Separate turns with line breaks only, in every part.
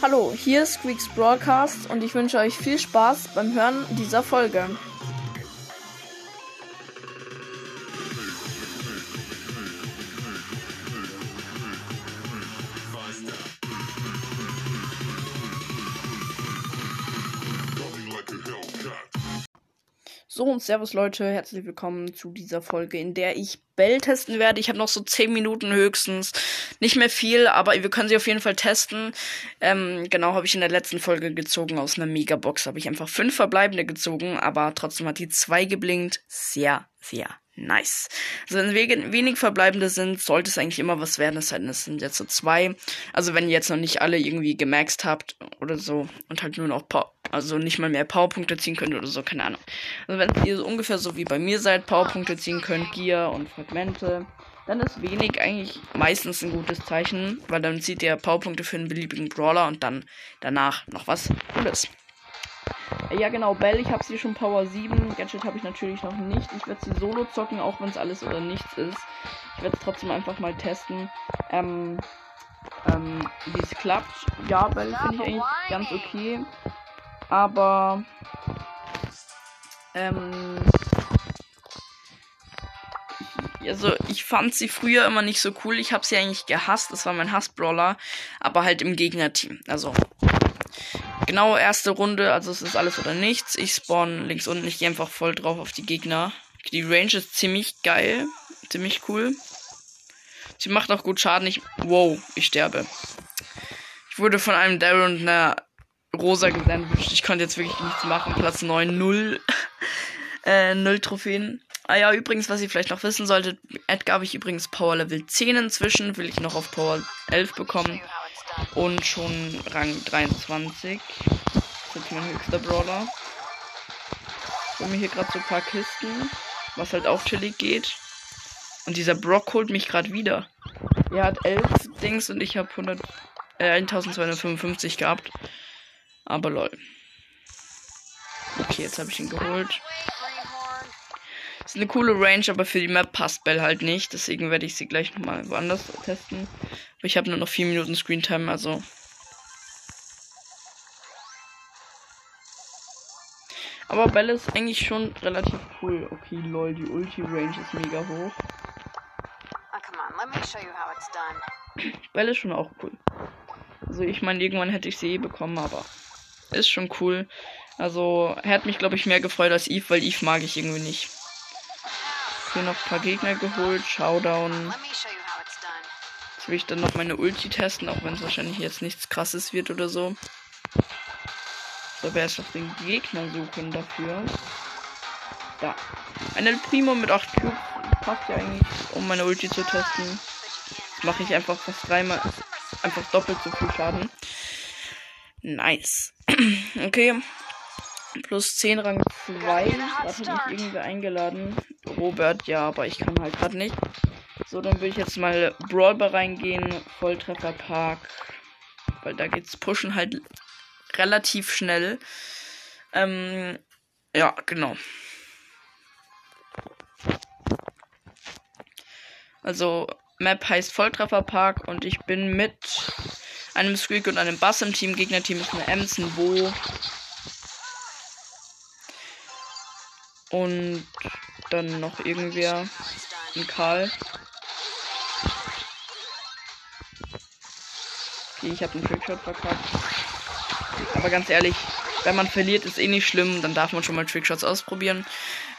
Hallo, hier ist Squeaks Broadcast und ich wünsche euch viel Spaß beim Hören dieser Folge. So und Servus Leute, herzlich willkommen zu dieser Folge, in der ich Bell testen werde. Ich habe noch so 10 Minuten höchstens, nicht mehr viel, aber wir können sie auf jeden Fall testen. Ähm, genau, habe ich in der letzten Folge gezogen aus einer Megabox, habe ich einfach fünf verbleibende gezogen, aber trotzdem hat die zwei geblinkt. Sehr, sehr Nice. Also wenn wenig verbleibende sind, sollte es eigentlich immer was werden. Es sind jetzt so zwei. Also wenn ihr jetzt noch nicht alle irgendwie gemaxt habt oder so und halt nur noch Power, also nicht mal mehr Powerpunkte ziehen könnt oder so, keine Ahnung. Also wenn ihr so ungefähr so wie bei mir seid, Powerpunkte ziehen könnt, Gear und Fragmente, dann ist wenig eigentlich meistens ein gutes Zeichen, weil dann zieht ihr Powerpunkte für einen beliebigen Brawler und dann danach noch was Cooles. Ja, genau, Bell, ich habe sie schon Power 7. Gadget habe ich natürlich noch nicht. Ich werde sie solo zocken, auch wenn es alles oder nichts ist. Ich werde es trotzdem einfach mal testen. Ähm, ähm, wie es klappt. Ja, Bell finde ich eigentlich ganz okay. Aber, ähm, also ich fand sie früher immer nicht so cool. Ich habe sie eigentlich gehasst. Das war mein Hassbrawler. Aber halt im Gegnerteam. Also Genau, erste Runde, also es ist alles oder nichts. Ich spawn links unten, ich gehe einfach voll drauf auf die Gegner. Die Range ist ziemlich geil, ziemlich cool. Sie macht auch gut Schaden. Ich, wow, ich sterbe. Ich wurde von einem Daryl und einer Rosa gesandwiched. Ich konnte jetzt wirklich nichts machen. Platz 9, 0. äh, 0 Trophäen. Ah ja, übrigens, was ihr vielleicht noch wissen solltet, Edgar habe ich übrigens Power Level 10 inzwischen. Will ich noch auf Power 11 bekommen. Und schon Rang 23. Das ist jetzt mein höchster Brawler. Ich hole mir hier gerade so ein paar Kisten. Was halt auch chillig geht. Und dieser Brock holt mich gerade wieder. Er hat 11 Dings und ich habe 100, äh, 1255 gehabt. Aber lol. Okay, jetzt habe ich ihn geholt. Ist eine coole Range, aber für die Map passt Bell halt nicht. Deswegen werde ich sie gleich nochmal woanders testen. Aber ich habe nur noch 4 Minuten Screentime, also. Aber Bell ist eigentlich schon relativ cool. Okay, lol, die Ulti-Range ist mega hoch. Oh, Bell ist schon auch cool. Also ich meine, irgendwann hätte ich sie eh bekommen, aber ist schon cool. Also, er hat mich, glaube ich, mehr gefreut als Eve, weil Eve mag ich irgendwie nicht. Hier noch ein paar Gegner geholt. Showdown. Jetzt will ich dann noch meine Ulti testen, auch wenn es wahrscheinlich jetzt nichts krasses wird oder so. Aber erst noch den Gegner suchen dafür. Da. Eine Primo mit 8 Cubes passt ja eigentlich, um meine Ulti zu testen. Mache ich einfach fast dreimal, einfach doppelt so viel Schaden. Nice. okay. Plus 10 Rang 2. Da hat mich irgendwie eingeladen. Robert, ja, aber ich kann halt gerade nicht. So, dann will ich jetzt mal Brawlbar reingehen. Volltrefferpark. Weil da geht's pushen halt relativ schnell. Ähm, ja, genau. Also, Map heißt Volltrefferpark und ich bin mit einem Squeak und einem Bass im Team. Gegnerteam ist eine Ems, ein Bo, Und dann noch irgendwer. Ein Karl. Okay, ich habe einen Trickshot verkackt. Aber ganz ehrlich, wenn man verliert, ist eh nicht schlimm. Dann darf man schon mal Trickshots ausprobieren.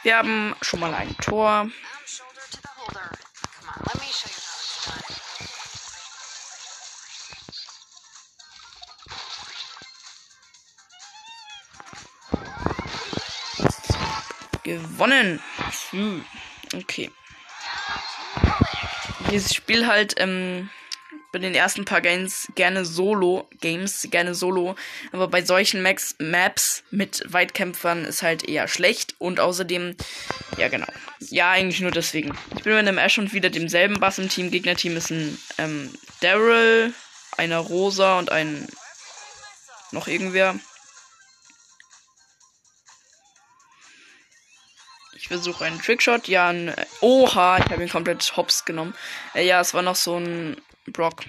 Wir haben schon mal ein Tor. Gewonnen. Hm. Okay. Dieses Spiel halt ähm, bei den ersten paar Games gerne Solo, Games gerne Solo, aber bei solchen Max Maps mit Weitkämpfern ist halt eher schlecht und außerdem, ja genau, ja eigentlich nur deswegen. Ich bin mit einem Ash und wieder demselben Bass im Team. Gegnerteam ist ein ähm, Daryl, einer Rosa und ein noch irgendwer. Ich versuche einen Trickshot. Ja, ein. Oha, ich habe ihn komplett hops genommen. Äh, ja, es war noch so ein Brock.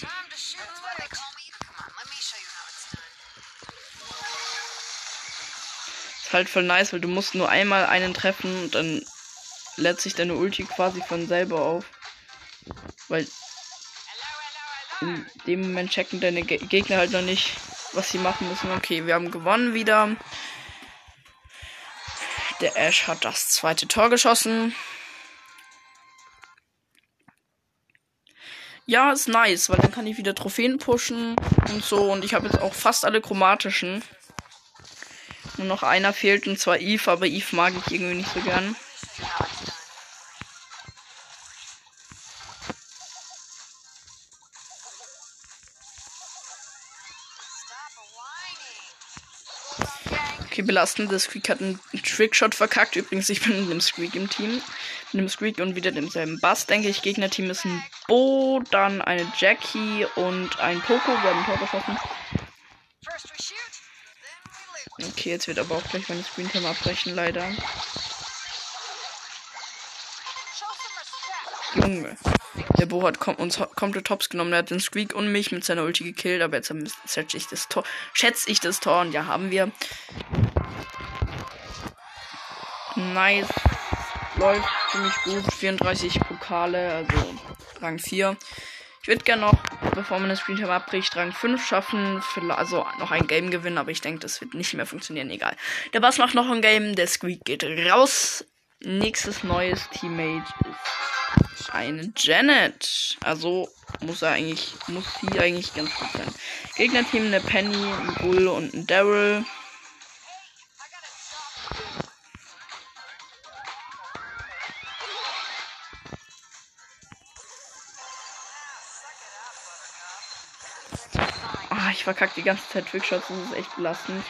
Ist halt voll nice, weil du musst nur einmal einen treffen und dann lädt sich deine Ulti quasi von selber auf. Weil in dem Moment checken deine Gegner halt noch nicht, was sie machen müssen. Okay, wir haben gewonnen wieder. Der Ash hat das zweite Tor geschossen. Ja, ist nice, weil dann kann ich wieder Trophäen pushen und so. Und ich habe jetzt auch fast alle chromatischen. Nur noch einer fehlt und zwar Eve, aber Eve mag ich irgendwie nicht so gern. Okay, belastend. Der Squeak hat einen Trickshot verkackt. Übrigens, ich bin mit dem Squeak im Team. Mit dem Squeak und wieder demselben Bass, denke ich. Gegnerteam ist ein Bo, dann eine Jackie und ein Poco. Wir haben ein Tor geschossen. Okay, jetzt wird aber auch gleich meine Screentime abbrechen, leider. Junge. Der Bo hat kom uns komplett Tops genommen. Er hat den Squeak und mich mit seiner Ulti gekillt, aber jetzt schätze ich das Tor. Schätze ich das Tor und ja, haben wir. Nice. Läuft ziemlich gut. 34 Pokale, also Rang 4. Ich würde gerne noch, bevor man das Screentime abbricht, Rang 5 schaffen. Also noch ein Game gewinnen, aber ich denke, das wird nicht mehr funktionieren. Egal. Der Bass macht noch ein Game. Der Squeak geht raus. Nächstes neues Teammate ist eine Janet. Also muss er eigentlich, muss sie eigentlich ganz gut sein. Gegnerteam eine Penny, ein Bull und ein Daryl. Ah, ich verkacke die ganze Zeit Trickshots, das ist echt belastend.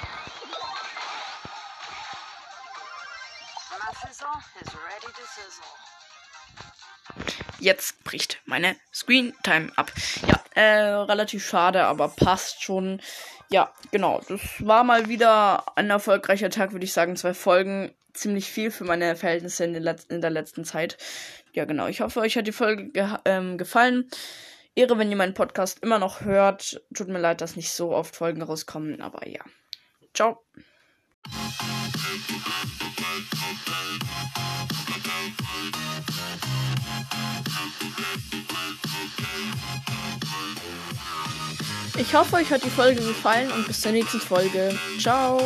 Jetzt bricht meine Screen Time ab. Ja, äh, relativ schade, aber passt schon. Ja, genau. Das war mal wieder ein erfolgreicher Tag, würde ich sagen. Zwei Folgen. Ziemlich viel für meine Verhältnisse in, in der letzten Zeit. Ja, genau. Ich hoffe, euch hat die Folge ge ähm, gefallen. Ehre, wenn ihr meinen Podcast immer noch hört. Tut mir leid, dass nicht so oft Folgen rauskommen, aber ja. Ciao. Ich hoffe, euch hat die Folge gefallen und bis zur nächsten Folge. Ciao.